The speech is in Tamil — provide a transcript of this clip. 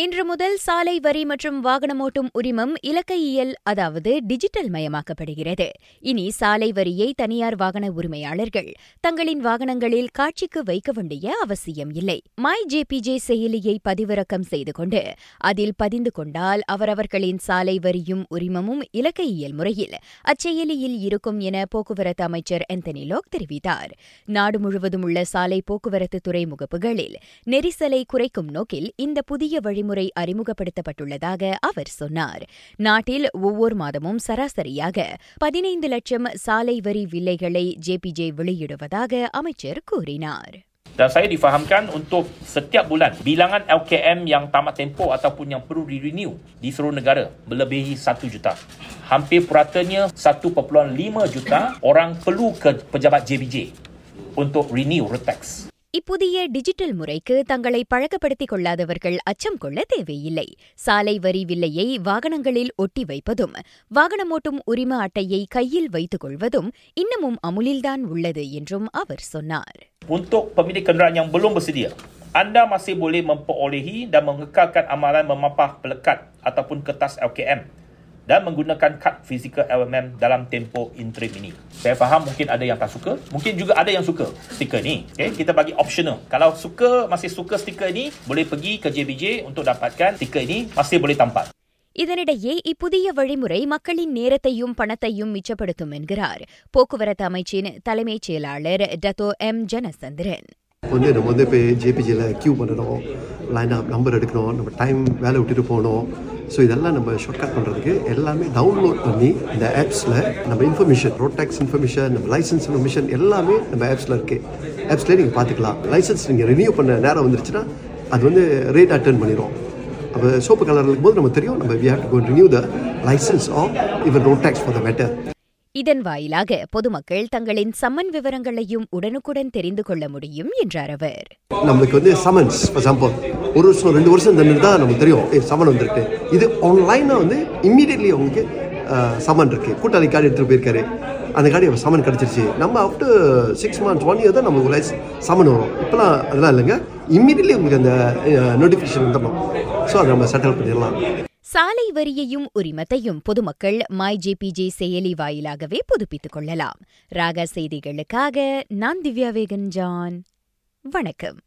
இன்று முதல் சாலை வரி மற்றும் வாகனமோட்டும் உரிமம் இலக்கையியல் அதாவது டிஜிட்டல் மயமாக்கப்படுகிறது. இனி சாலை வரியை தனியார் வாகன உரிமையாளர்கள் தங்களின் வாகனங்களில் காட்சிக்கு வைக்க வேண்டிய அவசியம் இல்லை. மை ஜேபிஜே செயலியை பதிவிறக்கம் செய்து கொண்டு அதில் பதிந்து கொண்டால் அவரவர்களின் சாலை வரியும் உரிமமும் இலக்கையியல் முறையில் அச்செயலியில் இருக்கும் என போக்குவரத்து அமைச்சர் எந்தனி லோக் தெரிவித்தார். நாடு முழுவதும் உள்ள சாலை போக்குவரத்து துறை முகப்புகளில் நெரிசலை குறைக்கும் நோக்கில் இந்த புதிய வழிமுறை அறிமுகப்படுத்தப்பட்டுள்ளதாக அவர் சொன்னார் நாட்டில் ஒவ்வொரு மாதமும் சராசரியாக பதினைந்து லட்சம் சாலை வரி வில்லைகளை ஜேபிஜே வெளியிடுவதாக அமைச்சர் கூறினார் Dan saya difahamkan untuk setiap bulan bilangan LKM yang tamat tempoh ataupun yang perlu di-renew di seluruh negara melebihi 1 juta. Hampir puratanya 1.5 juta orang perlu ke pejabat JBJ untuk renew road tax. இப்புதிய டிஜிட்டல் முறைக்கு தங்களை பழக்கப்படுத்திக் கொள்ளாதவர்கள் அச்சம் கொள்ள தேவையில்லை. சாலை வரி வில்லையை வாகனங்களில் ஒட்டி வைப்பதும் வாகனமோட்டும் உரிம அட்டையை கையில் வைத்துக் கொள்வதும் இன்னமும் அமுலில்தான் உள்ளது என்றும் அவர் சொன்னார். Untuk pemilik kenderaan yang belum bersedia, anda masih boleh memperolehi dan mengekalkan amalan memapah pelekat ataupun kertas LKM dan menggunakan kad fizikal LMM dalam tempoh interim ini. Saya faham mungkin ada yang tak suka, mungkin juga ada yang suka stiker ni. Okay, kita bagi optional. Kalau suka, masih suka stiker ni, boleh pergi ke JBJ untuk dapatkan stiker ini, masih boleh tampak. இதனிடையே இப்புதிய வழிமுறை மக்களின் நேரத்தையும் பணத்தையும் மிச்சப்படுத்தும் என்கிறார் போக்குவரத்து அமைச்சின் தலைமைச் செயலாளர் டத்தோ எம் ஜனசந்திரன் வந்து நம்ம வந்து இப்போ ஜேபிஜியில் கியூ பண்ணணும் லைன் அப் நம்பர் எடுக்கணும் நம்ம டைம் வேலை விட்டுட்டு போகணும் ஸோ இதெல்லாம் நம்ம ஷார்ட்கட் பண்ணுறதுக்கு எல்லாமே டவுன்லோட் பண்ணி இந்த ஆப்ஸில் நம்ம இன்ஃபர்மேஷன் ரோட் டேக்ஸ் இன்ஃபர்மேஷன் நம்ம லைசன்ஸ் இன்ஃபர்மேஷன் எல்லாமே நம்ம ஆப்ஸில் இருக்குது ஆப்ஸ்லேயே நீங்கள் பார்த்துக்கலாம். லைசன்ஸ் நீங்கள் ரினியூ பண்ண நேரம் வந்துருச்சுன்னா அது வந்து ரேட் அட்டன் பண்ணிடும் அப்போ சோப்பு கலர் இருக்கும்போது நம்ம தெரியும் நம்ம we have to go renew the licence of even road tax for the matter இதன் வாயிலாக பொதுமக்கள் தங்களின் சம்மன் விவரங்களையும் உடனுக்குடன் தெரிந்து கொள்ள முடியும் என்றார் அவர். நம்மளுக்கு வந்து சமன்ஸ் ஃபார் எக்ஸாம்பிள் ஒரு வருஷம் ரெண்டு வருஷம் தண்ணி தான் நமக்கு தெரியும் ஏ சமன் வந்திருக்கு. இது ஆன்லைனாக வந்து இம்மீடியட்லி அவங்களுக்கு சமன் இருக்கு. கூட்டாளி கார்டு எடுத்துகிட்டு போயிருக்காரு. அந்த கார்டு சமன் கிடச்சிருச்சு. நம்ம up to six months one year தான் நமக்கு லைஸ் சமன் வரும். இப்போலாம் அதெல்லாம் இல்லைங்க. இம்மீடியட்லி உங்களுக்கு அந்த நோட்டிஃபிகேஷன் வந்துடணும். ஸோ அதை நம்ம செட்டில் பண்ணிடலாம். சாலை வரியையும் உரிமத்தையும் பொதுமக்கள் மை ஜேபிஜே செயலி வாயிலாகவே புதுப்பித்துக் கொள்ளலாம். ராக செய்திகளுக்காக நான் திவ்யா வேகன் ஜான் வணக்கம்.